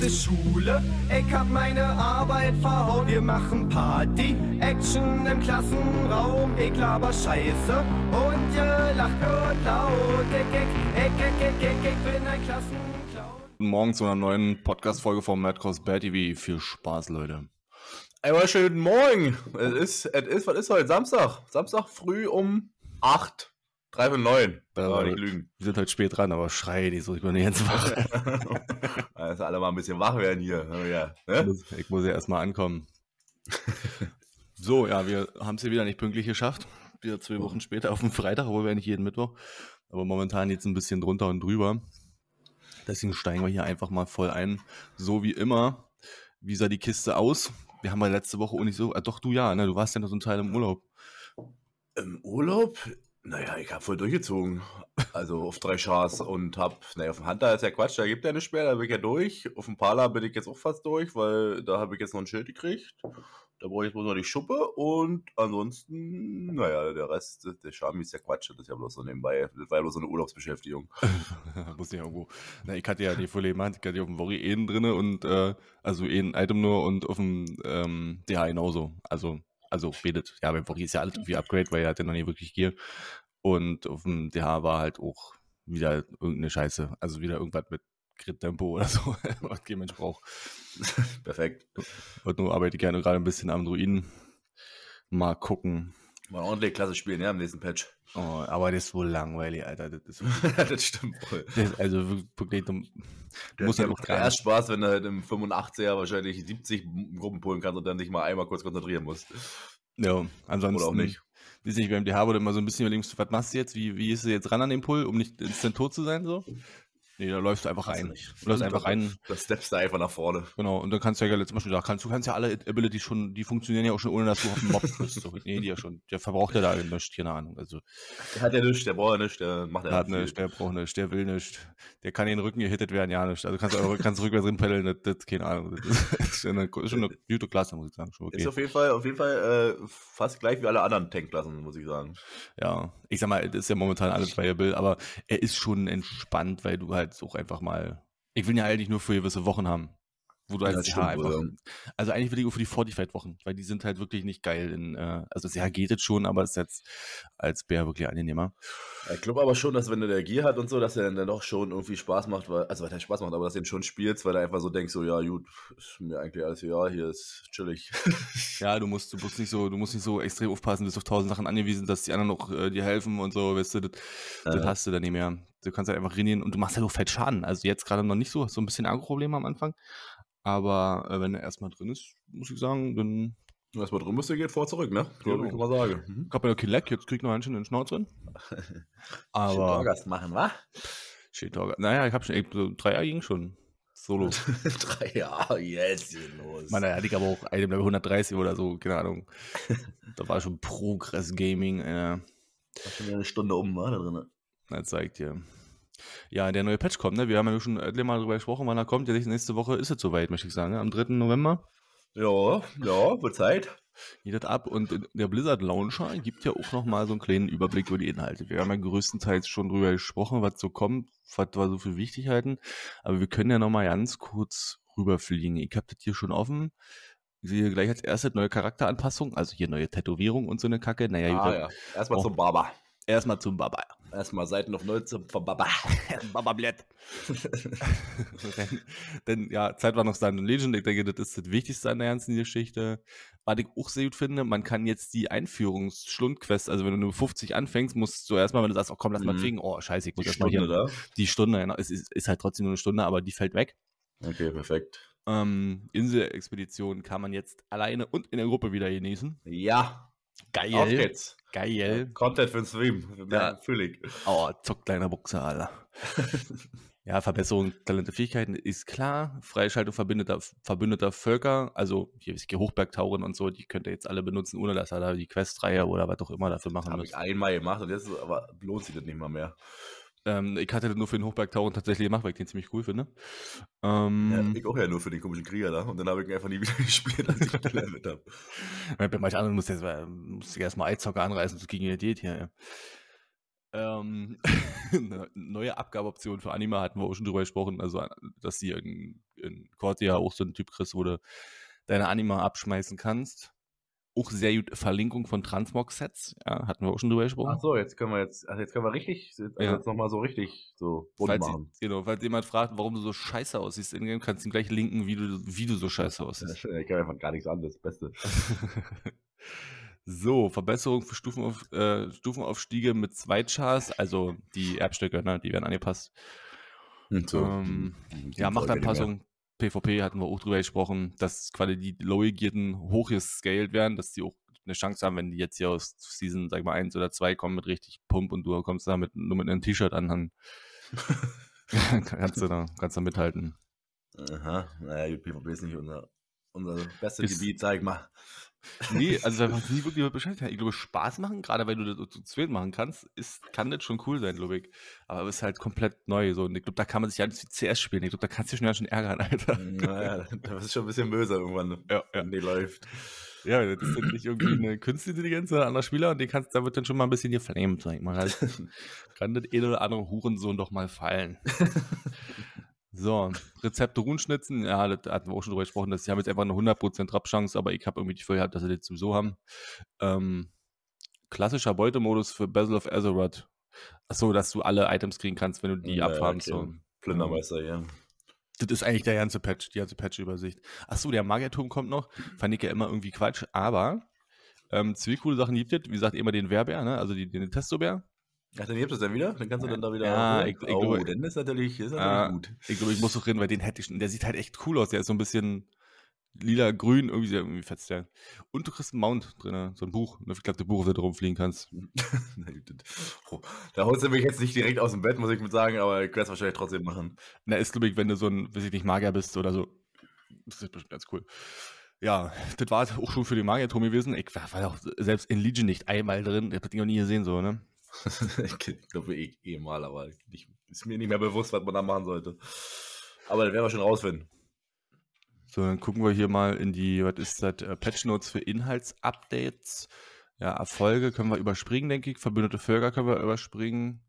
der Schule. Ich hab meine Arbeit verhauen. Wir machen Party, Action im Klassenraum. Ich laber Scheiße und ihr lacht nur laut. Ich, ich, ich, ich, ich, ich, ich bin ein Klassenclown. Guten Morgen zu einer neuen Podcast-Folge vom Madcross Bad TV. Viel Spaß, Leute. Einmal schönen Morgen. Es ist, es ist, was ist heute? Samstag. Samstag früh um 8. 3 von 9. Da war nicht lügen. Wir sind halt spät dran, aber schrei die so, ich bin jetzt wach. also alle mal ein bisschen wach werden hier. Oh ja, ich, ne? muss, ich muss ja erstmal ankommen. so, ja, wir haben es ja wieder nicht pünktlich geschafft. Wieder zwei Wochen später auf dem Freitag, obwohl wir nicht jeden Mittwoch. Aber momentan jetzt ein bisschen drunter und drüber. Deswegen steigen wir hier einfach mal voll ein. So wie immer. Wie sah die Kiste aus? Wir haben ja letzte Woche auch nicht so. Äh, doch, du ja, ne? Du warst ja noch so ein Teil im Urlaub. Im Urlaub? Naja, ich hab voll durchgezogen. Also auf drei Chars und hab, naja, auf dem Hunter ist ja Quatsch, da gibt ja nichts mehr, da bin ich ja durch. Auf dem Pala bin ich jetzt auch fast durch, weil da habe ich jetzt noch ein Schild gekriegt. Da brauche ich jetzt bloß noch die Schuppe und ansonsten, naja, der Rest, der Charme ist ja Quatsch, das ist ja bloß so nebenbei. Das war ja bloß so eine Urlaubsbeschäftigung. Muss ich irgendwo. Na, ich hatte ja die volle Hand, ich hatte auf dem Worry eh drinne und äh, also eh ein Item nur und auf dem ähm, DH genauso. Also, also redet, ja, beim Worry ist ja alles irgendwie Upgrade, weil er hat ja noch nie wirklich Gear. Und auf dem DH war halt auch wieder irgendeine Scheiße. Also wieder irgendwas mit Crit-Tempo oder so, was kein Mensch braucht. Perfekt. Und nur arbeite ich gerne gerade ein bisschen am Druiden. Mal gucken. Mal ordentlich klasse spielen, ja, im nächsten Patch. Oh, aber das ist wohl langweilig, Alter. Das ist, das stimmt voll. das also wirklich, du Du musst ja noch erst Spaß, wenn du halt im 85er wahrscheinlich 70 Gruppen pullen kannst und dann dich mal einmal kurz konzentrieren musst. Ja, ansonsten. Oder auch nicht. Weiß nicht, beim DH wurde immer so ein bisschen überlegst, was machst du jetzt? Wie, wie ist du jetzt ran an den Pull, um nicht instant tot zu sein, so? Nee, da läufst du einfach rein. Du läufst einfach rein. Da steppst du einfach nach vorne. Genau, und dann kannst du ja zum Beispiel, da kannst, du kannst ja alle Abilities schon, die funktionieren ja auch schon, ohne dass du auf den Mob bist. So, nee, die ja schon. Der verbraucht ja da nichts, keine Ahnung. Also, Der hat ja nichts, der braucht ja nichts, der macht ja der hat nichts, der braucht nichts, der will nichts. Der kann in den Rücken gehittet werden, ja nicht. Also kannst du kannst rückwärts hinpeddeln, das, das, keine Ahnung. Das ist schon eine, ist schon eine gute Klasse, muss ich sagen. Schon okay. Ist auf jeden Fall, auf jeden Fall äh, fast gleich wie alle anderen Tankklassen, muss ich sagen. Ja, ich sag mal, das ist ja momentan alles viable, aber er ist schon entspannt, weil du halt auch einfach mal. Ich will ihn ja eigentlich nur für gewisse Wochen haben. Wo du Ja, als das CH stimmt, einfach. oder? Also eigentlich will ich auch für die Fortified-Wochen, weil die sind halt wirklich nicht geil in, äh, also das Jahr geht es schon, aber es ist jetzt als Bär wirklich angenehmer. Ich glaube aber schon, dass wenn du der Gier hat und so, dass er dann doch schon irgendwie Spaß macht, weil, also weil er Spaß macht, aber dass du ihn schon spielst, weil er einfach so denkst, so, ja, gut, ist mir eigentlich alles, ja, hier ist chillig. Ja, du musst, du musst nicht so, du musst nicht so extrem aufpassen, du bist auf tausend Sachen angewiesen, dass die anderen noch äh, dir helfen und so, weißt du, das, das Ja. hast du dann nicht mehr. Du kannst halt einfach rennen und du machst halt auch fett Schaden. Also jetzt gerade noch nicht so, hast so ein bisschen Agro-Probleme am Anfang. Aber äh, wenn er erstmal drin ist, muss ich sagen, dann. Was mal drin müsste, geht vor zurück, ne? Genau. ich mal sagen. Mhm. Ich hab ja Leck, jetzt krieg ich noch einen schön in den Schnauze drin. Aber. August machen, wa? Shit, Dog. Naja, ich hab schon, ich, so drei Jahre ging schon. Solo. Drei Jahre, jetzt geht los. Meine, hatte ich aber auch Item Level 130 oder so, keine Ahnung. da war schon Progress Gaming, äh, War schon eine Stunde um, war da drin. Das zeigt dir. Ja, der neue Patch kommt, ne? Wir haben ja schon etliche Mal darüber gesprochen, wann er kommt. Ja, nächste Woche ist es soweit, möchte ich sagen. Ne? Am 3. November Ja, ja, wird Zeit. geht das ab. Und der Blizzard Launcher gibt ja auch nochmal so einen kleinen Überblick über die Inhalte. Wir haben ja größtenteils schon drüber gesprochen, was so kommt, was wir so für wichtig halten. Aber wir können ja nochmal ganz kurz rüberfliegen. Ich habe das hier schon offen. Ich sehe gleich als erstes neue Charakteranpassung, also hier neue Tätowierung und so eine Kacke. Naja, Ah, ja. Erstmal zum Baba. Erstmal zum Baba. Erstmal Seiten auf Null zum vom Baba. Baba Blatt. denn, denn ja, Zeit war noch Stand und Legend. Ich denke, das ist das Wichtigste an der ganzen Geschichte. Was ich auch sehr gut finde, man kann jetzt die Einführungsstundquest, also wenn du nur 50 anfängst, musst du erstmal, wenn du sagst, oh komm, lass mal Mhm. kriegen, oh scheiße, ich muss Die erstmal hier Stunde da. die Stunde, genau, es ist, ist halt trotzdem nur eine Stunde, aber die fällt weg. Okay, perfekt. Ähm, Inselexpedition kann man jetzt alleine und in der Gruppe wieder genießen. Ja, Geil. auf geht's. Geil. Content für den Stream. Ja. Ich. Oh, zock kleiner Buchse, Alter. ja, Verbesserung Talente, Fähigkeiten ist klar. Freischaltung verbündeter, verbündeter Völker, also hier ist Hochbergtauren und so, die könnt ihr jetzt alle benutzen, ohne dass er da die Questreihe oder was auch immer dafür machen Habe müsst. ich einmal gemacht und jetzt aber lohnt sich das nicht mal mehr. Ähm, ich hatte das nur für den Hochbergtauren tatsächlich gemacht, weil ich den ziemlich cool finde. Ja, Ähm, ich auch ja nur für den komischen Krieger da und dann habe ich ihn einfach nie wieder gespielt, als ich gelevelt habe. Bei manchen anderen musst du jetzt, äh, musst du erstmal Eiszocker anreißen, das ging ja geht hier. Ja. Ähm, eine neue Abgabeoption für Anima hatten wir auch schon drüber gesprochen, also dass sie in, in Cortia auch so ein Typ kriegst, wo du deine Anima abschmeißen kannst. Auch sehr gut Verlinkung von Transmog-Sets, ja, hatten wir auch schon drüber gesprochen. Ach so, jetzt können wir jetzt, also jetzt können wir richtig, also Ja. jetzt nochmal so richtig so Falls, machen. genau, falls jemand fragt, warum du so scheiße aussiehst in Game, kannst du ihm gleich linken, wie du, wie du so scheiße aussiehst. Ich kann einfach gar nichts anderes, Beste. so, Verbesserung für Stufenauf, äh, Stufenaufstiege mit Zweitchars, also die Erbstücke, ne, die werden angepasst. So, Ähm, Ja, mehr. Machtanpassung. PvP hatten wir auch drüber gesprochen, dass quasi die Low-Gierten hoch gescaled werden, dass die auch eine Chance haben, wenn die jetzt hier aus Season, sag mal, 1 oder 2 kommen mit richtig Pump und du kommst da mit, nur mit einem T-Shirt anhang. kannst du da, kannst da mithalten. Aha, naja, PvP ist nicht unser, unser bestes Gebiet, sag ich mal. Nee, also da du nie wirklich mit beschäftigt. Ich glaube, Spaß machen, gerade weil du das zu zweit machen kannst, ist, kann das schon cool sein, glaube ich. Aber es ist halt komplett neu. So. Und ich glaube, da kann man sich ja nicht wie CS spielen. Ich glaube, da kannst du dich schon schön ärgern, Alter. Naja, das ist schon ein bisschen böse irgendwann, Ja, ja. wenn die läuft. Ja, das ist nicht irgendwie eine künstliche Intelligenz oder ein anderer Spieler und den kannst, da wird dann schon mal ein bisschen geflamed, sag ich mal. Halt. Kann das eine oder andere Hurensohn doch mal fallen. So, Rezepte Runenschnitzen, ja, das hatten wir auch schon drüber gesprochen, dass sie haben jetzt einfach eine 100% Trap-Chance, aber ich habe irgendwie die Gefühl gehabt, dass sie das sowieso haben. Ähm, klassischer Beutemodus für Basil of Azeroth. Achso, dass du alle Items kriegen kannst, wenn du die Ja, abfarmst. okay. So. Plündermeister, ja. Das ist eigentlich der ganze Patch, die ganze Patch-Übersicht. Achso, der Magierturm kommt noch. Fand ich ja immer irgendwie Quatsch, aber ähm, zwei coole Sachen gibt es. Wie gesagt, immer den Wehrbär, ne? also die, den Testo-Bär. Ach, dann gibt es dann wieder? Dann kannst du dann da wieder. Ja, ich- ich oh, glaube- dann ist natürlich, ist natürlich Ah, gut. Ich glaube, ich muss doch reden, weil den hätte ich schon. Der sieht halt echt cool aus. Der ist so ein bisschen lila-grün, irgendwie, irgendwie fetzt der. Und du kriegst einen Mount drin, so ein Buch. Ne? Ich glaube, das Buch, auf das du rumfliegen kannst. Oh, da holst du mich jetzt nicht direkt aus dem Bett, muss ich mit sagen, aber ich werde es wahrscheinlich trotzdem machen. Na, ist, glaube ich, wenn du so ein, weiß ich nicht, Magier bist oder so. Das ist bestimmt ganz cool. Ja, das war auch schon für den Magierturm gewesen. Ich war, war auch selbst in Legion nicht einmal drin. Ich hab das Ding noch nie gesehen, so, ne? ich glaube eh, eh mal, aber nicht, ist mir nicht mehr bewusst, was man da machen sollte. Aber das werden wir schon rausfinden. So, dann gucken wir hier mal in die, was ist das, äh, Patch Notes für Inhaltsupdates. Ja, Erfolge können wir überspringen, denke ich. Verbündete Völker können wir überspringen.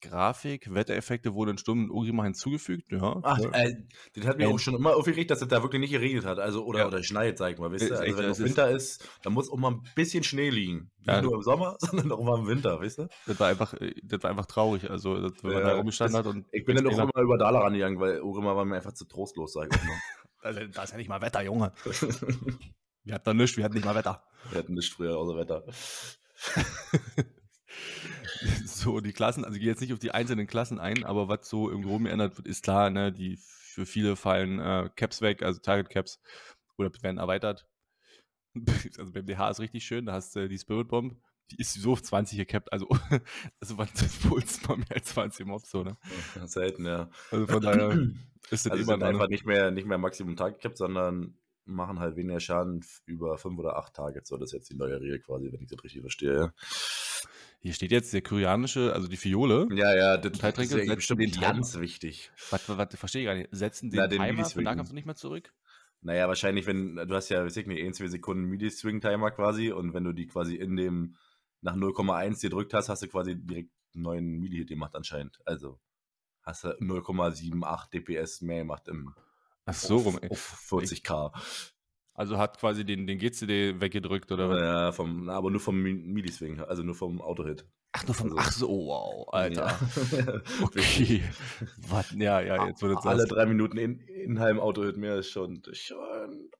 Grafik, Wettereffekte wurden in Stunden Urima hinzugefügt. Ja, Ach, äh, das hat mir auch schon immer aufgeregt, dass es da wirklich nicht geregnet hat. Also, oder, Ja. oder schneit, sag ich mal. Weißt Ist du? Also, wenn ist- Winter ist, dann muss auch mal ein bisschen Schnee liegen. Nicht Ja. nur im Sommer, sondern auch mal im Winter, weißt du? das war einfach, äh, das war einfach traurig. Also, das, wenn man Ja, da rumgestanden das- hat und. Ich bin dann auch immer über Dala rangegangen, weil Urima war mir einfach zu trostlos, sag ich auch mal. Also, da ist ja nicht mal Wetter, Junge. Wir hatten da nichts, wir hatten nicht mal Wetter. Wir hatten nicht früher außer Wetter. So, die Klassen, also ich gehe jetzt nicht auf die einzelnen Klassen ein, aber was so im Groben geändert wird, ist klar, ne, die für viele fallen äh, Caps weg, also Target Caps, oder werden erweitert. Also beim DH ist richtig schön, da hast du die Spirit Bomb, die ist so auf 20 gecapped, also, also was das Puls mal mehr als 20 Mobs, so, ne? Selten, ja. Also von daher ist das Also immer noch, einfach ne? nicht mehr, nicht mehr Maximum Target Cap, sondern machen halt weniger Schaden über fünf oder acht Targets. So, das ist jetzt die neue Regel quasi, wenn ich das richtig verstehe. Hier steht jetzt der koreanische, also die Fiole. Ja, ja, das, ist ja bestimmt den ganz wichtig. Was, was, was verstehe ich gar nicht. Setzen den Na, den Timer Release für. Nahkampf nicht mehr zurück? Naja, wahrscheinlich, wenn, du hast ja, weiß ich nicht, 1, 2 Sekunden Midi-Swing-Timer quasi und wenn du die quasi in dem nach 0,1 gedrückt hast, hast du quasi direkt einen neuen Midi-Hit gemacht anscheinend. Also hast du 0,78 DPS mehr gemacht im Ach so rum, ey. auf 40k. Also hat quasi den, den GCD weggedrückt oder was? Ja, vom, na, aber nur vom Mi- Midi-Swing, also nur vom Auto-Hit. Ach, nur vom, Also- ach so, wow, Alter. Ja. Okay. Was? Ja, ja, jetzt wird es Alle drei Minuten in, in halbem Auto-Hit mehr ist schon, schon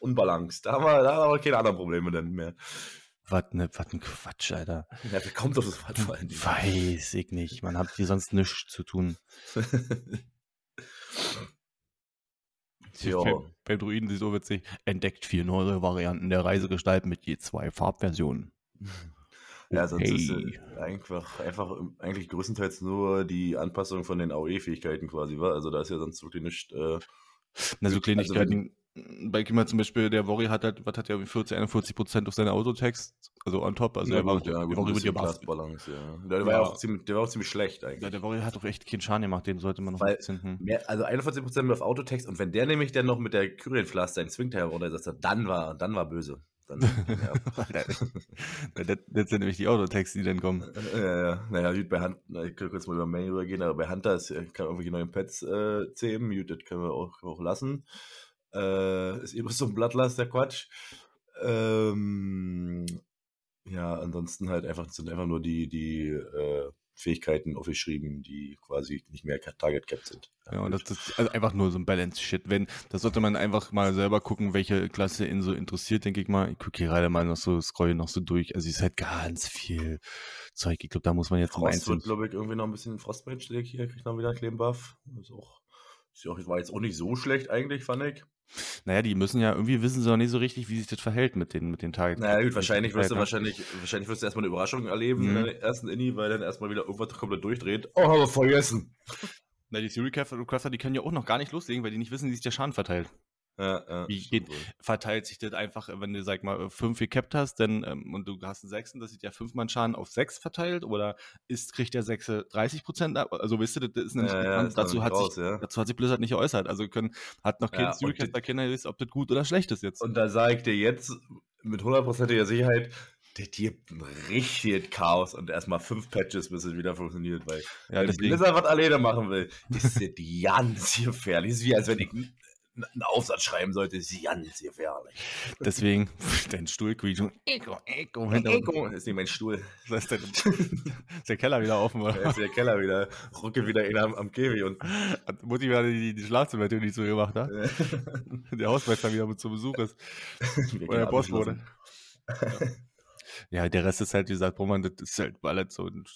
unbalanced. Da haben wir, da haben wir keine anderen Probleme dann mehr. Was ne, was ein Quatsch, Alter. Ja, wer kommt auf das Wort vor Dingen? Weiß ich nicht. Man hat hier sonst nichts zu tun. Beim- Beim Druiden ist so witzig. Entdeckt vier neue Varianten der Reisegestalt mit je zwei Farbversionen. Ja, sonst ist Okay. äh, einfach, einfach eigentlich größtenteils nur die Anpassung von den AOE-Fähigkeiten quasi, wa? Also da ist ja sonst wirklich nicht. Äh, Na, so Also Bei Kimmer zum Beispiel, der Worry hat halt, was hat der, 40, 41 Prozent auf seine Autotext, also on top, also ja, er war, gut, ja, der gut, die Buff. Class-Balance, ja. Der, war ja auch ziemlich, der war auch ziemlich schlecht eigentlich. Ja, der Worry hat doch echt keinen Schaden gemacht, den sollte man noch Weil- ein. Mehr, also 41% mit auf Autotext und wenn der nämlich dann noch mit der Kyrian Flask seinen Swingteil runtersetzt hat, dann war, dann war böse. dann. Ja. das, sind nämlich die Autotexte, die dann kommen. Ja, ja. Naja, gut, bei na, ich kann kurz mal über Mail übergehen, aber bei Hunter ist, äh, kann irgendwelche neuen Pads äh, zähmen. Gut, das können wir auch, auch lassen. Äh, ist eben so ein Blattlast, der Quatsch. Ähm, ja, ansonsten halt einfach sind einfach nur die, die äh, Fähigkeiten aufgeschrieben, die quasi nicht mehr Target Cap sind. Ja, und das, ist also einfach nur so ein Balance-Shit. Wenn, das sollte man einfach mal selber gucken, welche Klasse ihn so interessiert, denke ich mal. Ich gucke hier gerade mal noch so, scroll noch so durch. Also es ist halt ganz viel Zeug. Ich glaube, da muss man jetzt mal Frost wird, glaube ich, irgendwie noch ein bisschen Frostmage hier, kriegt noch wieder einen kleinen Buff. Das ist auch, ist auch, war jetzt auch nicht so schlecht eigentlich, fand ich. Naja, die müssen ja, irgendwie wissen sie noch nicht so richtig, wie sich das verhält mit den, mit den Targets. Naja, gut, wahrscheinlich wirst du wahrscheinlich, wahrscheinlich wirst du erstmal eine Überraschung erleben mhm. in der ersten Inni, weil dann erstmal wieder irgendwas komplett durchdreht. Oh, haben wir vergessen. Na, die Theory Crafter, die können ja auch noch gar nicht loslegen, weil die nicht wissen, wie sich der Schaden verteilt. Ja, ja, Wie geht, verteilt sich das einfach, wenn du, sag mal, fünf gecapped hast dann, ähm, und du hast einen Sechsen, das sieht ja fünfmal Schaden auf sechs verteilt oder ist, kriegt der Sechse 30 Prozent ab? Also, wisst ihr, das ist nämlich ja, ja, dazu, hat raus, sich, dazu hat sich Blizzard nicht geäußert. Also, können, hat noch kein ja, Kinder ist, ob das gut oder schlecht ist jetzt. Und da sage ich dir jetzt mit hundertprozentiger Sicherheit, der gibt ein richtiges Chaos und erstmal fünf Patches, bis es wieder funktioniert, weil ja, wenn Blizzard was alleine machen will, ist das ganz gefährlich. Das ist wie als wenn ich einen Aufsatz schreiben sollte, ist ganz gefährlich. Deswegen, dein Stuhl quietscht Echo, Echo, Echo. Das ist nicht mein Stuhl. Das ist, der, ist der Keller wieder offen, oder? Ja, ist der Keller wieder. Rucke wieder in am, am Käfig und. Hat Mutti wieder die, die Schlafzimmertür nicht so gemacht, hat? der Hausmeister wieder mit zu Besuch ist. oder der Boss wurde. Ja. ja. der Rest ist halt, wie gesagt, Roman, das ist halt Ballett so und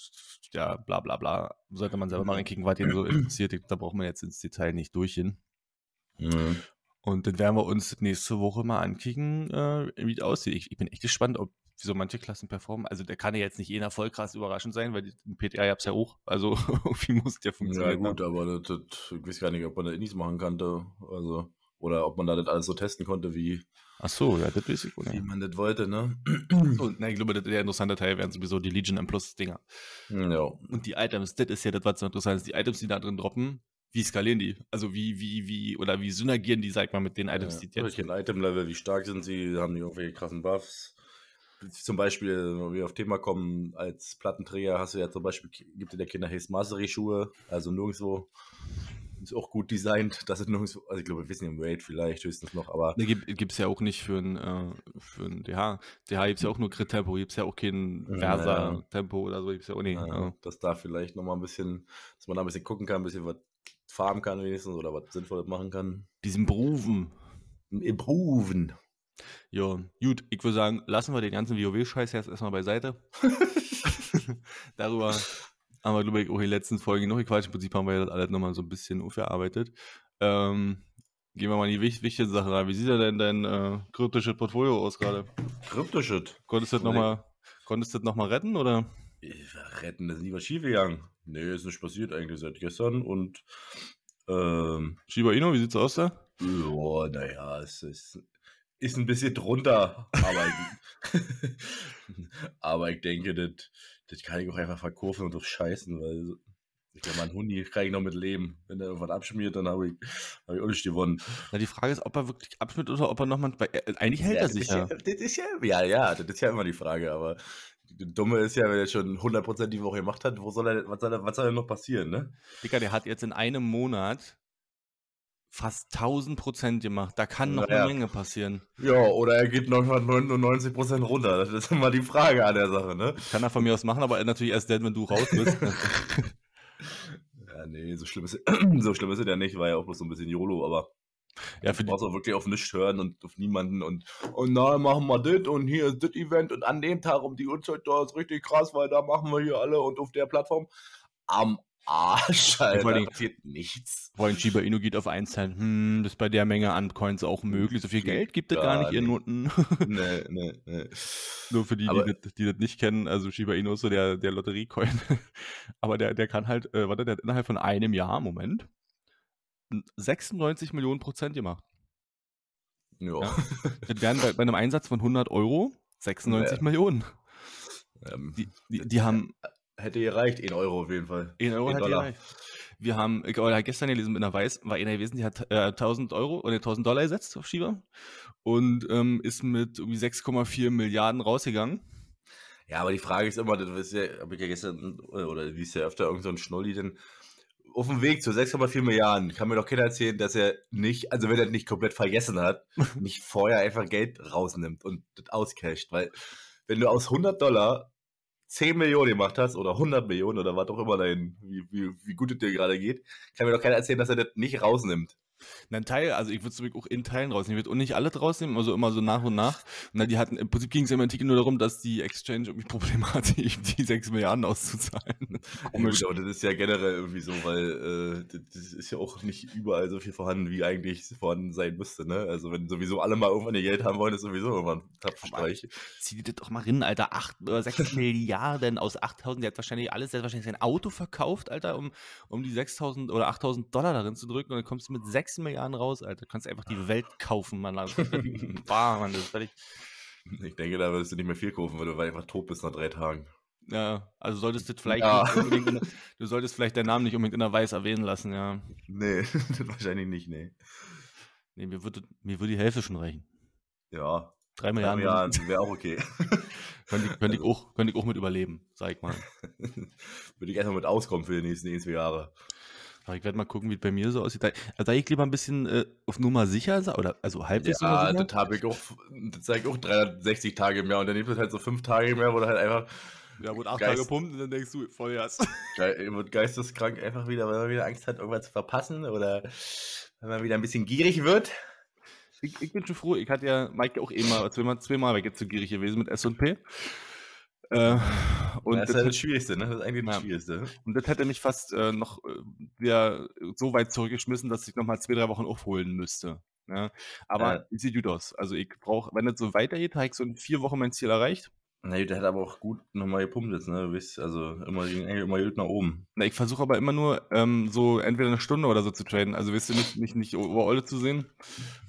ja, bla bla bla. Sollte man selber mal reinkicken, was ihn so interessiert. Da braucht man jetzt ins Detail nicht durchgehen. Mhm. Und dann werden wir uns nächste Woche mal ankicken, äh, wie es aussieht. Ich, ich, bin echt gespannt, ob so manche Klassen performen. Also der kann ja jetzt nicht jener voll krass überraschend sein, weil ein PTA gab es ja auch. Also wie muss der funktionieren? Ja gut, ne? aber das, das, ich weiß gar nicht, ob man das nicht machen konnte. Also, oder ob man da das alles so testen konnte, wie, Ach so, ja, das weiß ich wohl. Wie man das wollte, ne? Und, na, ich glaube, der interessante Teil wären sowieso die Legion M Plus Dinger. Ja. Und die Items, das ist ja das, was so interessant ist. Die Items, die da drin droppen, wie skalieren die? Also wie, wie, wie, oder wie synergieren die, sag mal, mit den Items, die jetzt. Welchen Item-Level, wie stark sind sie, haben die irgendwelche krassen Buffs? Zum Beispiel, wenn wir auf Thema kommen, als Plattenträger hast du ja zum Beispiel, gibt dir der Kinder Haze Mastery Schuhe, also nirgendwo ist auch gut designt, dass es nirgendwo, also ich glaube, wir wissen im Raid vielleicht höchstens noch, aber. Ne, gibt es ja auch nicht für ein, äh, für ein DH. DH gibt es ja auch nur Crit-Tempo, gibt es ja auch kein Versa-Tempo oder so, gibt es ja auch nicht. Ja, ja. Dass da vielleicht nochmal ein bisschen, dass man da ein bisschen gucken kann, ein bisschen was farmen kann wenigstens oder was Sinnvolles machen kann. Diesen Berufen. Improven. Ja, gut, ich würde sagen, lassen wir den ganzen WoW-Scheiß jetzt erstmal beiseite. Darüber haben wir, glaube ich, auch in den letzten Folgen noch gequatscht. Im Prinzip haben wir ja das alles nochmal so ein bisschen aufgearbeitet. Ähm, gehen wir mal in die wich wichtige Sache rein. Wie sieht denn dein äh, kryptisches Portfolio aus gerade? Kryptisches? Konntest du das nochmal noch retten, oder? Retten, das ist nie was schief gegangen. Nee, ist nicht passiert eigentlich seit gestern und ähm, Shiba Inu, wie sieht's aus da? Ja, naja, es ist, ist ein bisschen drunter, aber, aber ich denke, das, das kann ich auch einfach verkaufen und durchscheißen, weil ich glaube, mein Hundi kann ich noch mit leben. Wenn er irgendwas abschmiert, dann habe ich, hab ich auch nicht gewonnen. Na, die Frage ist, ob er wirklich abschmiert oder ob er nochmal. Äh, eigentlich hält ja, er sich ja. Das ist ja. Ja, ja, das ist ja immer die Frage, aber Dumme ist ja, wenn er schon 100% die Woche gemacht hat, wo soll er, was, soll er, was soll denn noch passieren, ne? Digga, der hat jetzt in einem Monat fast 1000% gemacht. Da kann noch naja. eine Menge passieren. Ja, oder er geht noch 99% runter. Das ist immer die Frage an der Sache, ne? Kann er von mir aus machen, aber natürlich erst dann, wenn du raus bist. ja, nee, so schlimm ist, so schlimm ist es ja nicht, war ja auch bloß so ein bisschen YOLO, aber ja, für du brauchst auch wirklich auf nichts hören und auf niemanden und, und na, machen wir das und hier ist das Event und an dem Tag um die Uhrzeit, da ist richtig krass, weil da machen wir hier alle und auf der Plattform. Am Arsch, Alter. Vor allem, passiert nichts. Vor allem Shiba Inu geht auf 1 Cent. Hm, das ist bei der Menge an Coins auch möglich. So viel Geld gibt es gar nicht, ihr Noten. Nee, nee, nee. Nur für die, die das, die das nicht kennen, also Shiba Inu ist so der, der Lotteriecoin. Aber der, der kann halt, äh, warte, der hat innerhalb von einem Jahr, Moment, 96 Millionen Prozent gemacht. Ja. ja. Das wären bei, bei, einem Einsatz von 100 Euro 96 ja. Millionen. Ähm, die, die, die haben hätte gereicht, 1 Euro auf jeden Fall. 1 Euro Dollar. gereicht. Wir haben, ich habe gestern gelesen mit einer Weiß, war einer gewesen, die hat äh, 1000 Euro oder 1000 Dollar gesetzt auf Shiba und ähm, ist mit irgendwie 6,4 Milliarden rausgegangen. Ja, aber die Frage ist immer, das ist ja, habe ich ja gestern, äh, oder wie ist ja öfter irgend so ein Schnulli denn, auf dem Weg zu 6,4 Milliarden kann mir doch keiner erzählen, dass er nicht, also wenn er nicht komplett vergessen hat, nicht vorher einfach Geld rausnimmt und das auscasht, weil wenn du aus 100 Dollar 10 Millionen gemacht hast oder 100 Millionen oder was auch immer dahin, wie, wie, wie gut es dir gerade geht, kann mir doch keiner erzählen, dass er das nicht rausnimmt. Ein Teil, also ich würde es auch in Teilen rausnehmen. Ich würde auch nicht alle rausnehmen, also immer so nach und nach. Und dann die hatten, im Prinzip ging es ja im Artikel nur darum, dass die Exchange irgendwie Probleme hatte, die 6 Milliarden auszuzahlen. Komisch, aber das ist ja generell irgendwie so, weil äh, das ist ja auch nicht überall so viel vorhanden, wie eigentlich vorhanden sein müsste, ne? Also wenn sowieso alle mal irgendwann ihr Geld haben wollen, ist sowieso irgendwann ein Tapfstreich. Zieh dir das doch mal rein, Alter. 8 oder 6 Milliarden aus 8000. Der hat wahrscheinlich alles, der hat wahrscheinlich sein Auto verkauft, Alter, um, um die 6000 oder 8000 Dollar darin zu drücken. Und dann kommst du mit 6 Milliarden raus, Alter. Du kannst einfach die Welt kaufen, Mann. Also, bah, Mann, das ist völlig. Ich denke, da wirst du nicht mehr viel kaufen, weil du einfach tot bist nach drei Tagen. Ja, also solltest du vielleicht Ja. in, du solltest vielleicht deinen Namen nicht unbedingt in der Weiß erwähnen lassen, ja. Nee, wahrscheinlich nicht, nee. Nee, mir würde, mir würde die Hälfte schon reichen. Ja, Drei Milliarden ja wäre auch okay. könnte, ich, könnte, ich auch, könnte ich auch mit überleben, sag ich mal. Würde ich erstmal mit auskommen für die nächsten, nächsten Jahre. Ich werde mal gucken, wie es bei mir so aussieht. Da, also da ich lieber ein bisschen äh, auf Nummer sicher oder also halbwegs Ja, das habe ich auch, das zeige ich auch 360 Tage im Jahr und dann nimmt es halt so fünf Tage im Jahr, wo du halt einfach Ja, wurde acht Geist- Tage pumpt und dann denkst du, Vollgas. ge wird geisteskrank einfach wieder, weil man wieder Angst hat, irgendwas zu verpassen oder wenn man wieder ein bisschen gierig wird. Ich, ich bin schon froh, ich hatte ja Mike auch eh mal, zweimal, zweimal weg jetzt zu gierig gewesen mit S&P. Äh, und, das ist das, halt das Schwierigste, ne? Das ist eigentlich das Ja. Schwierigste. und das hätte mich fast äh, noch äh, wieder so weit zurückgeschmissen, dass ich nochmal zwei, drei Wochen aufholen müsste. Ja? Aber Ja. sieht gut aus. Also ich brauche, wenn das so weitergeht, habe ich so in vier Wochen mein Ziel erreicht. Na gut, der hat aber auch gut nochmal gepumpt jetzt, ne? Du bist also immer, immer gut nach oben. Na, ich versuche aber immer nur ähm, so entweder eine Stunde oder so zu traden. Also wirst du nicht, nicht, nicht overall zu sehen.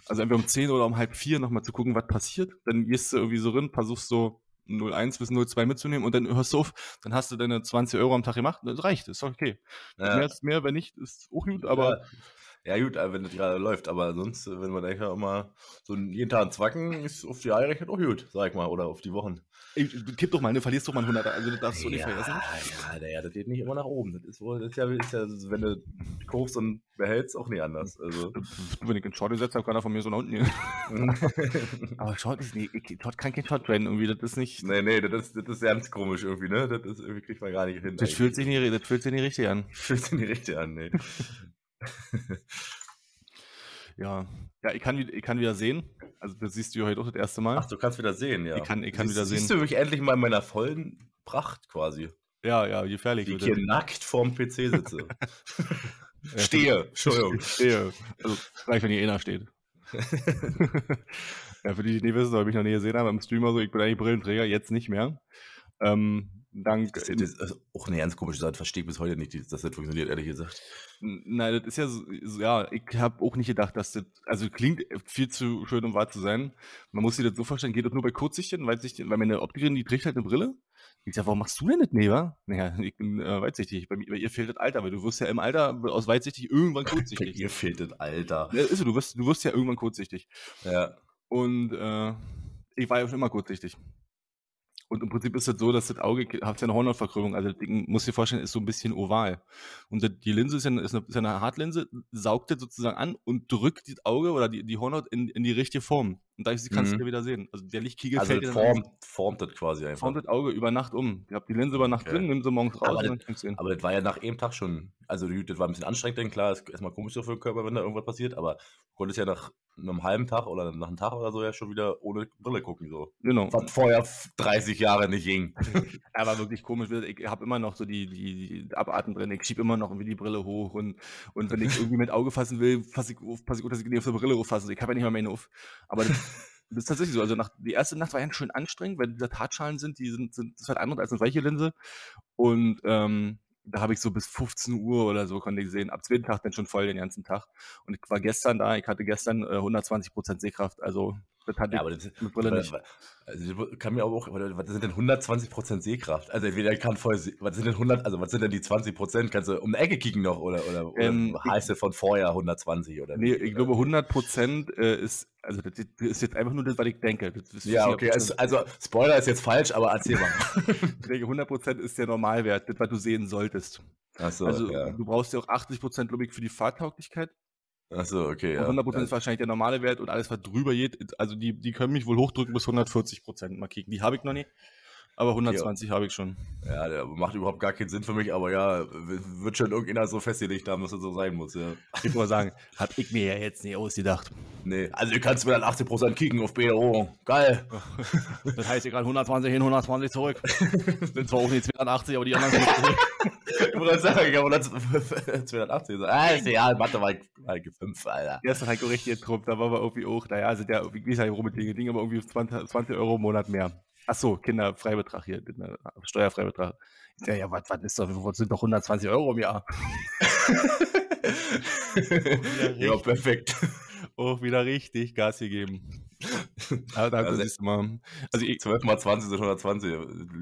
Also entweder um 10 oder um halb vier nochmal zu gucken, was passiert. Dann gehst du irgendwie so rein, versuchst so 0,1 bis 0,2 mitzunehmen und dann hörst du auf, dann hast du deine 20 Euro am Tag gemacht. Das reicht, ist okay. Ja. Mehr ist mehr, wenn nicht, ist auch gut, aber Ja, ja gut, äh, wenn das gerade läuft, aber sonst, äh, wenn man einfach immer so jeden Tag ein Zwacken, ist auf die Jahre rechnet auch gut, sag ich mal, oder auf die Wochen. ey, kipp doch mal, du verlierst doch mal einen 100 Also das darfst du nicht ja, vergessen. ja, der, das geht nicht immer nach oben. Das ist wohl, das ist ja, ist ja wenn du kaufst und behältst, auch nicht anders. Also. Wenn ich einen Short gesetzt habe, kann er von mir so nach unten gehen. Aber Short ist nicht, ich, Short kann kein Short traden irgendwie, das ist nicht, nee, nee, das ist, das ist ganz komisch irgendwie, ne? Das ist, irgendwie kriegt man gar nicht hin. das fühlt sich nicht, das fühlt sich nicht richtig an. fühlt sich nicht richtig an, nee. Ja, ja, ich kann, ich kann wieder sehen. Also das siehst du ja heute auch das erste Mal. Ach, du kannst wieder sehen, ja. Ich kann- ich kann siehst, wieder Siehst sehen. du mich endlich mal in meiner vollen Pracht quasi. Ja, ja, gefährlich. Wie ich hier nackt vorm PC sitze. Stehe, Entschuldigung. Stehe. Also gleich, wenn hier einer steht. ja, für die, die nicht wissen, weil ich noch nie gesehen habe, im Streamer so, ich bin eigentlich Brillenträger, jetzt nicht mehr. Ähm, dank. Das ist auch eine ganz komische Sache, verstehe ich bis heute nicht, dass das funktioniert, ehrlich gesagt. Nein, das ist ja so, ja, ich habe auch nicht gedacht, dass das, also klingt viel zu schön, um wahr zu sein. Man muss sich das so vorstellen, geht das nur bei Kurzsichtigen, Weitsichtigen, weil meine Optikerin, die trägt halt eine Brille. Ich sag, warum machst du denn das, Neva? Naja, ich bin äh, weitsichtig. Bei, mir, bei ihr fehlt das Alter, weil du wirst ja im Alter aus weitsichtig irgendwann Bei kurzsichtig. ihr fehlt das Alter. Ja, ist so, du wirst, du wirst ja irgendwann kurzsichtig. Ja. Und äh, ich war ja schon immer kurzsichtig. Und im Prinzip ist das so, dass das Auge hat ja eine Hornhautverkrümmung. Also das Ding, muss dir vorstellen, ist so ein bisschen oval. Und die Linse ist ja, eine, ist, eine, ist eine Hartlinse, saugt das sozusagen an und drückt das Auge oder die, die Hornhaut in, in die richtige Form. Und dadurch kannst Mhm. du dir wieder sehen. Also der Lichtkegel Also fällt dir dann formt, das quasi einfach. formt das Auge über Nacht um. Ich hab die Linse über Nacht Okay. drin, nimm sie morgens raus Aber und das- dann kannst du sehen. Aber das war ja nach einem Tag schon, also das war ein bisschen anstrengend, denn klar, ist erstmal komisch so für den Körper, wenn da irgendwas passiert, aber du konntest ja nach einem halben Tag oder nach einem Tag oder so ja schon wieder ohne Brille gucken, so. Genau. Was vorher f- 30 Jahre nicht ging. Aber wirklich komisch, ich habe immer noch so die, die, die Abarten drin. Ich schiebe immer noch irgendwie die Brille hoch und, und wenn ich irgendwie mit Auge fassen will, fasse ich, passe ich gut, dass ich nicht auf der Brille auffasse. Ich habe ja nicht mal meine auf. Aber das, das ist tatsächlich so. Also nach, die erste Nacht war ja schön anstrengend, weil diese Tatschalen sind, die sind, sind das ist halt anders als eine weiche Linse. Und ähm, da habe ich so bis 15 Uhr oder so konnte ich sehen. Ab zweiten Tag dann schon voll den ganzen Tag. Und ich war gestern da, ich hatte gestern äh, 120 Prozent Sehkraft. Also Das hat Ja, aber das, mit Brille nicht. also kann mir aber auch, was sind denn 120% Sehkraft? Also entweder kann voll, was sind denn 100, also was sind denn die 20%? Kannst du um die Ecke kicken noch oder, oder, oder Ähm, heißt es von vorher 120 oder Nee, ich glaube 100 Prozent äh, ist, also das, ist jetzt einfach nur das, was ich denke. Ja, okay, 100%. also, also Spoiler ist jetzt falsch, aber erzähl mal. Ich denke, 100 Prozent ist der Normalwert, das, was du sehen solltest. Achso, also ja. du brauchst ja auch 80 Prozent, glaube ich, für die Fahrtauglichkeit. Achso, okay, ja. Und 100 Prozent ist ja. wahrscheinlich der normale Wert und alles, was drüber geht, also die, die können mich wohl hochdrücken bis 140 Prozent. Mal kicken. Die habe ich noch nicht, aber 120 habe ich schon. Ja, der macht überhaupt gar keinen Sinn für mich, aber ja, wird schon irgendeiner so festgelegt haben, dass es so sein muss, ja. Ich mal sagen, habe ich mir ja jetzt nicht ausgedacht. Nee, also du kannst mir dann 80% kicken auf BO. Geil. Das heißt, ich kann 120 hin, 120 zurück. Sind zwar auch nicht 280, aber die anderen sind zurück. Ich wollte sagen, ich habe 280 gesagt. Ah, ist ja, Mathe war ich, war ich 5, Alter. Gestern halt richtig getrumpft, da waren wir irgendwie auch, naja, sind ja, wie gesagt, rum mit den Dingen, aber irgendwie 20, 20 Euro im Monat mehr. Ach so, Kinderfreibetrag hier, Kinder- Steuerfreibetrag. Sag, ja, was, was ist doch, sind doch 120 Euro im Jahr? ja, perfekt. Auch wieder richtig Gas gegeben. Aber da Also- siehst du mal. Also ich, 12 mal 20 sind 120.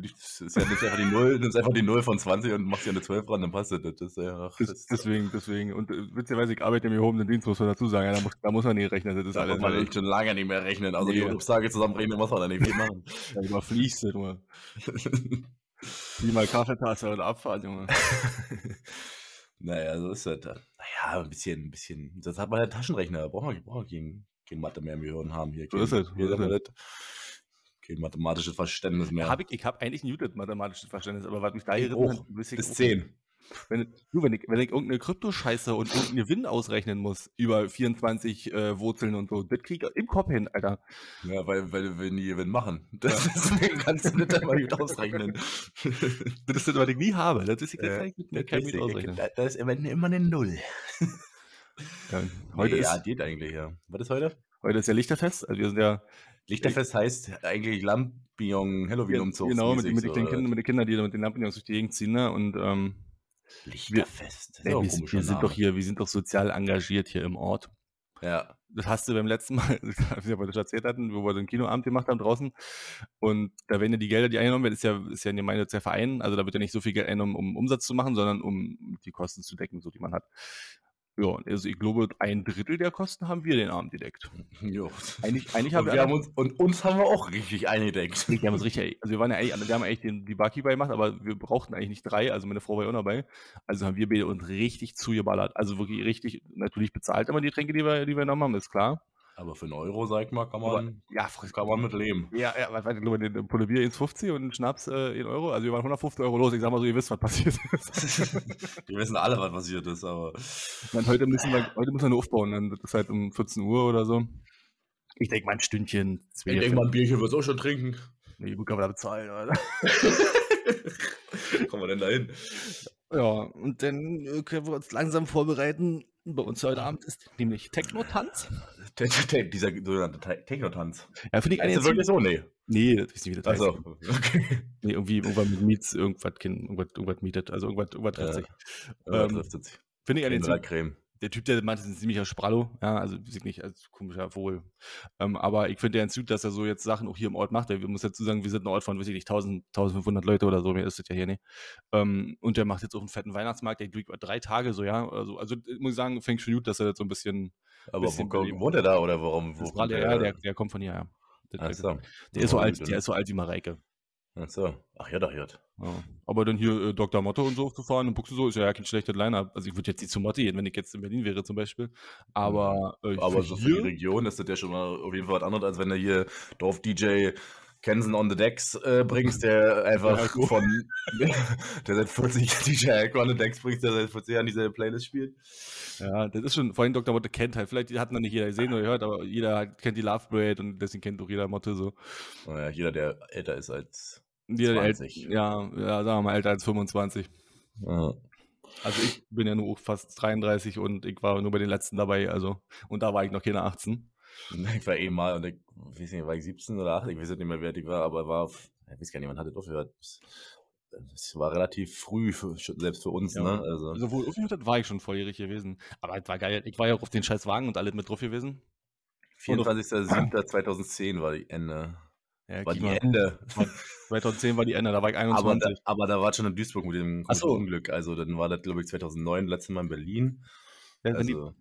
Das ist ja nicht einfach die 0, nimmst einfach die 0 von 20 und machst ja eine 12 ran, dann passt das. Das ist ja, ach, das, das, deswegen, deswegen. Und äh, witzigerweise, ich arbeite im gehobenen Dienst, muss man dazu sagen. Ja, da, muss, da muss man nicht rechnen, das ist da alles. muss man echt schon lange nicht mehr rechnen. Also die Nee. Urlaubstage zusammenrechnen, muss man dann nicht viel machen. Da überfliegst du nur. Wie mal Kaffeetasse und Abfahrt, Junge. naja, so ist das. Naja, ein bisschen, ein bisschen. Das hat man ja Taschenrechner. Da brauchen wir, brauchen wir kein, kein Mathe mehr im Gehirn haben hier. So Kein, ist es, so ist es. das? Kein mathematisches Verständnis mehr. Hab ich ich habe eigentlich ein muted mathematisches Verständnis, aber was mich da Ich geritten hat, ich Bis auch 10. Wenn, du, wenn, ich, wenn ich irgendeine Kryptoscheiße und irgendeinen Gewinn ausrechnen muss über 24 äh, Wurzeln und so, das krieg ich im Kopf hin, Alter. Ja, weil, weil wir nie Gewinn machen. Das, Deswegen kannst du nicht einmal gut ausrechnen. Das ist das, was ich nie habe. Das ist ich Ja, kann ich mit kein mit ausrechnen. Da, da ist immer, immer eine Null. Ja, heute, nee, ist, ja, geht eigentlich, ja. Was ist heute? heute ist ja Lichterfest. Also wir sind ja Lichterfest heißt eigentlich Lampion Halloween Umzug. genau mit, mit, den Kindern, mit den Kindern, die da mit den Lampen durch die Gegend ziehen. Ne? Und ähm, Lichterfest. Ist ey, ein wir, sind- wir sind doch hier, wir sind doch sozial engagiert hier im Ort. Ja. das hast du beim letzten Mal, wie wir das erzählt hatten, wo wir so einen Kinoabend gemacht haben draußen. Und da werden ja die Gelder, die eingenommen werden, ist ja, ist ja ein gemeinnütziger Verein. Also da wird ja nicht so viel Geld eingenommen, um Umsatz zu machen, sondern um die Kosten zu decken, so die man hat. Ja, also ich glaube, ein Drittel der Kosten haben wir den Abend gedeckt. Jo. Eigentlich, eigentlich Und, haben wir haben uns, und uns haben wir auch richtig eingedeckt. wir haben uns richtig, also wir waren ja eigentlich, wir haben eigentlich den, die Barkeeper gemacht, aber wir brauchten eigentlich nicht drei, also meine Frau war ja auch dabei. Also haben wir beide uns richtig zugeballert. Also wirklich richtig, natürlich bezahlt immer die Tränke, die wir, die wir genommen haben, ist klar. Aber für einen Euro, sag ich mal, kann Aber, man, ja, frisch, kann man mit leben. Ja, ja, was weiß ich, glaube, den Pulle Bier 1,50 und einen Schnaps äh, 1 Euro. Also wir waren 150 Euro los. Ich sag mal so, ihr wisst, was passiert ist. Wir wissen alle, was passiert ist, aber Dann heute müssen wir, heute müssen wir nur aufbauen. Dann wird es halt um 14 Uhr oder so. Ich denke mal ein Stündchen, zwei. ich denke mal, ein Bierchen wird auch schon trinken. Nee, gut kann man da bezahlen, oder? Kommen wir denn da hin? Ja, und dann äh, können wir uns langsam vorbereiten. Bei uns heute Abend ist nämlich Techno-Tanz. Dieser sogenannte Te- Techno-Tanz. Ja, finde ich Ist eigentlich das wirklich so? Nee. Nee, das ist nicht, wie das heißt. Also, okay. Nee, irgendwie irgendwann mit Miets, irgendwas, kind- irgendwas, irgendwas mietet. Also irgendwas, irgendwas trifft sich. Ähm, trifft sich. Finde ich eigentlich Creme. Der Typ, der meinte, ist ein ziemlicher Sprallo, ja, also nicht, als komischer Vogel. Ähm, aber ich finde ja ganz gut, dass er so jetzt Sachen auch hier im Ort macht. Wir muss dazu sagen, wir sind ein Ort von, weiß ich nicht, 1000, 1500 Leute oder so, mehr ist das ja hier nicht. Ähm, und der macht jetzt auch einen fetten Weihnachtsmarkt, der über drei Tage so, ja. Also, also muss ich sagen, fängt schon gut, dass er das so ein bisschen. Aber wo bisschen kommt, Berlin. wohnt er da oder warum? Wo kommt ja, ja, der, der kommt von hier, ja. Der, so. der ist so alt, der ist so alt wie Mareike. Ach so. Ach ja, doch, ja. Ja. Aber dann hier äh, Dr. Motto und so zu fahren und Buchse so ist ja, ja kein schlechtes Line-Up. Also ich würde jetzt nicht zu Motto gehen, wenn ich jetzt in Berlin wäre zum Beispiel. Aber, äh, Aber so für die Region ist das ja schon mal auf jeden Fall was anderes, als wenn du hier Dorf-DJ Kensen on the Decks äh, bringst, der einfach Ja, von, der seit 40 DJ Alco on the Decks bringt, der seit 40 Jahren diese Playlist spielt. Ja, das ist schon, vor allem Dr. Motte kennt halt, vielleicht hat noch nicht jeder gesehen oder gehört, aber jeder kennt die Love Parade und deswegen kennt auch jeder Motte so. Naja, jeder, der älter ist als. Ält- 20. ja, ja, sagen wir mal älter als 25. Ja. Also ich bin ja nur fast 33 und ich war nur bei den letzten dabei, also, und da war ich noch keine 18. Ich war eh mal, und ich weiß nicht, war ich 17 oder 18, ich weiß nicht mehr, wer ich war, aber war, ich weiß gar nicht, man hatte aufgehört. Es war relativ früh, für, selbst für uns, Ja. ne? Also, Also wo aufgehört hat, war ich schon volljährig gewesen. Aber es war geil. Ich war ja auch auf den scheiß Wagen und alles mit drauf gewesen. 24.07.2010 war die Ende. Ja, War die mal, Ende. 2010 war die Ende, da war ich Aber da, 21. aber da war schon in Duisburg mit dem so. Unglück. Also dann war das, glaube ich, 2009 letztes Mal in Berlin. Ja, wenn die, Also,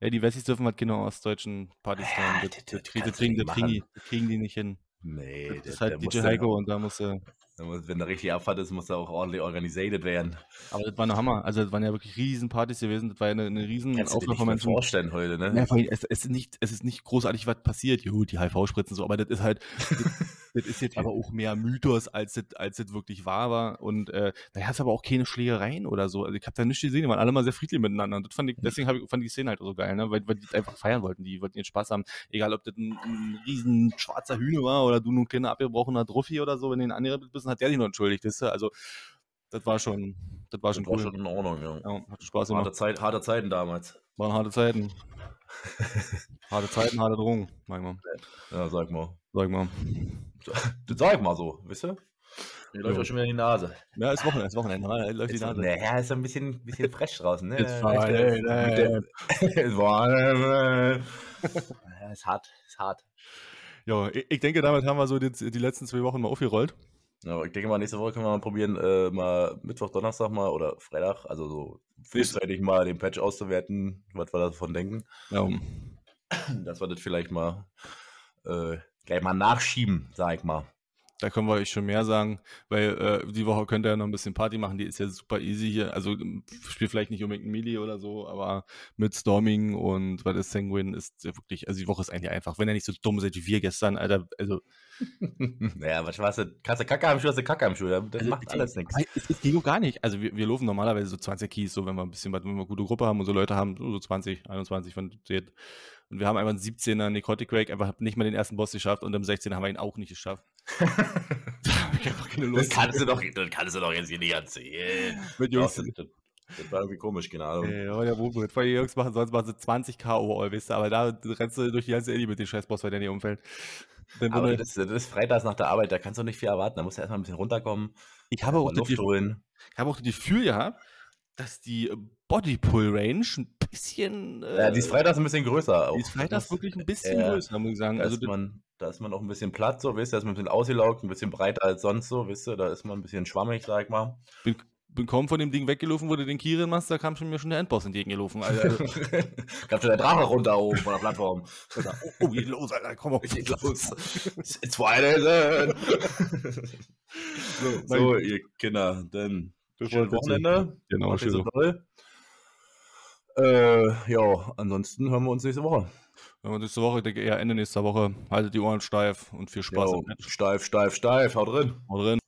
ja, die Wessis dürfen halt genau aus deutschen Partys Ja, sein. das- Das, das das, kriegen- das, kriegen, die, das kriegen die nicht hin. nee, Das der- ist halt DJ Heiko und da muss er. Da wenn der richtig Abfahrt ist, muss er auch ordentlich organisiert werden. Aber das war ein Hammer. Also, das waren ja wirklich riesen Partys gewesen. Das war ja eine, eine riesen Kannst nicht von Menschen. vorstellen heute, ne? Ja, es, es, ist nicht, es ist nicht großartig was passiert. Jo, die HIV-Spritzen so, aber das ist halt, das, ist jetzt aber auch mehr Mythos, als das, als das wirklich wahr war. Und äh, da hast aber auch keine Schlägereien oder so. Also ich habe da nichts gesehen, die waren alle mal sehr friedlich miteinander. Und das fand ich, deswegen hab ich, fand ich die Szene halt so geil, ne? weil, weil die das einfach feiern wollten. Die wollten ihren Spaß haben. Egal, ob das ein, ein riesen schwarzer Hühner war oder du nur ein kleiner abgebrochener Druffi oder so, wenn du ihn angeredet bist, hat der sich noch entschuldigt. Weißt du? Also das war schon, das war Das schon war cool. schon in Ordnung, ja. ja, hat Spaß Harte, gemacht. Zeit, harte Zeiten damals. Waren harte Zeiten. Harte Zeiten, harte Drogen, manchmal. Ja, sag mal. Sag mal. Das sag ich mal so, wisst ihr? Mir läuft auch schon wieder die Nase. Ja, ist Wochenende, ist Wochenende. ne? Läuft die Ist, Nase. naja, ist ein bisschen, bisschen fresh draußen, ne? It's Friday Es war- Ja, ist hart, ist hart. Ja, ich, ich denke, damit haben wir so die, die letzten zwei Wochen mal aufgerollt. Ja, ich denke mal, nächste Woche können wir mal probieren, äh, mal Mittwoch, Donnerstag mal oder Freitag, also so frühzeitig mal den Patch auszuwerten, was wir davon denken. Ja, Dass wir das vielleicht mal äh, gleich mal nachschieben, sag ich mal. Da können wir euch schon mehr sagen, weil äh, die Woche könnt ihr ja noch ein bisschen Party machen. Die ist ja super easy hier. Also ähm, spielt vielleicht nicht unbedingt ein Melee oder so, aber mit Storming und was ist Sanguine ist ja wirklich, also die Woche ist eigentlich einfach. Wenn ihr nicht so dumm seid wie wir gestern, Alter, also naja, was war's denn? Kannst du Kacke am Schuh, hast du Kacke am Schuh. Das Also, macht alles nichts. Weil Es, es ging gar nicht. Also wir, wir laufen normalerweise so 20 Keys, so wenn wir ein bisschen, wenn wir eine gute Gruppe haben und so Leute haben, so 20, 21 von denen. Und wir haben einfach einen 17er Necrotic Rake, einfach nicht mal den ersten Boss geschafft und im 16er haben wir ihn auch nicht geschafft. da hab ich einfach keine Das Lust. kannst du doch, das kannst du doch jetzt hier nicht erzählen. mit Ja, Jungs. das, das, war irgendwie komisch, keine Ahnung. Ey, Ja, der Wurmbrot. Weil die Jungs machen sonst machen sie 20k Overall, weißt du, aber da rennst du durch die ganze Ellie mit dem Scheißboss, weil der nicht umfällt. Dann Aber das, das ist freitags nach der Arbeit, da kannst du nicht viel erwarten. Da musst du erstmal ein bisschen runterkommen, ich habe auch, Luft holen. ich habe auch das Gefühl gehabt, dass die Body Pull Range ein bisschen. Ja, die ist äh, freitags ein bisschen größer. Auch. Die ist freitags wirklich ein bisschen Ja. größer, muss ich sagen. Da Also, ist, man, da ist man auch ein bisschen platt, so, weißt du, da ist man ein bisschen ausgelaugt, ein bisschen breiter als sonst so, weißt du, da ist man ein bisschen schwammig, sag ich mal. bin, bin kaum von dem Ding weggelaufen, wo du den Kirin machst, da kam schon mir schon der Endboss entgegengelaufen. Alter. Also, Gab schon der Drache runter oben von der Plattform. oh, geht los, Alter, komm auf. Geht los. It's Friday. So, so, ihr Kinder, dann schönes Wochenende. Genau, so schön. doll. Äh, ja, ansonsten hören wir uns nächste Woche. Wenn wir nächste Woche, ich denke eher Ende nächster Woche, haltet die Ohren steif und viel Spaß Jo, steif, steif, steif, haut drin. Haut drin.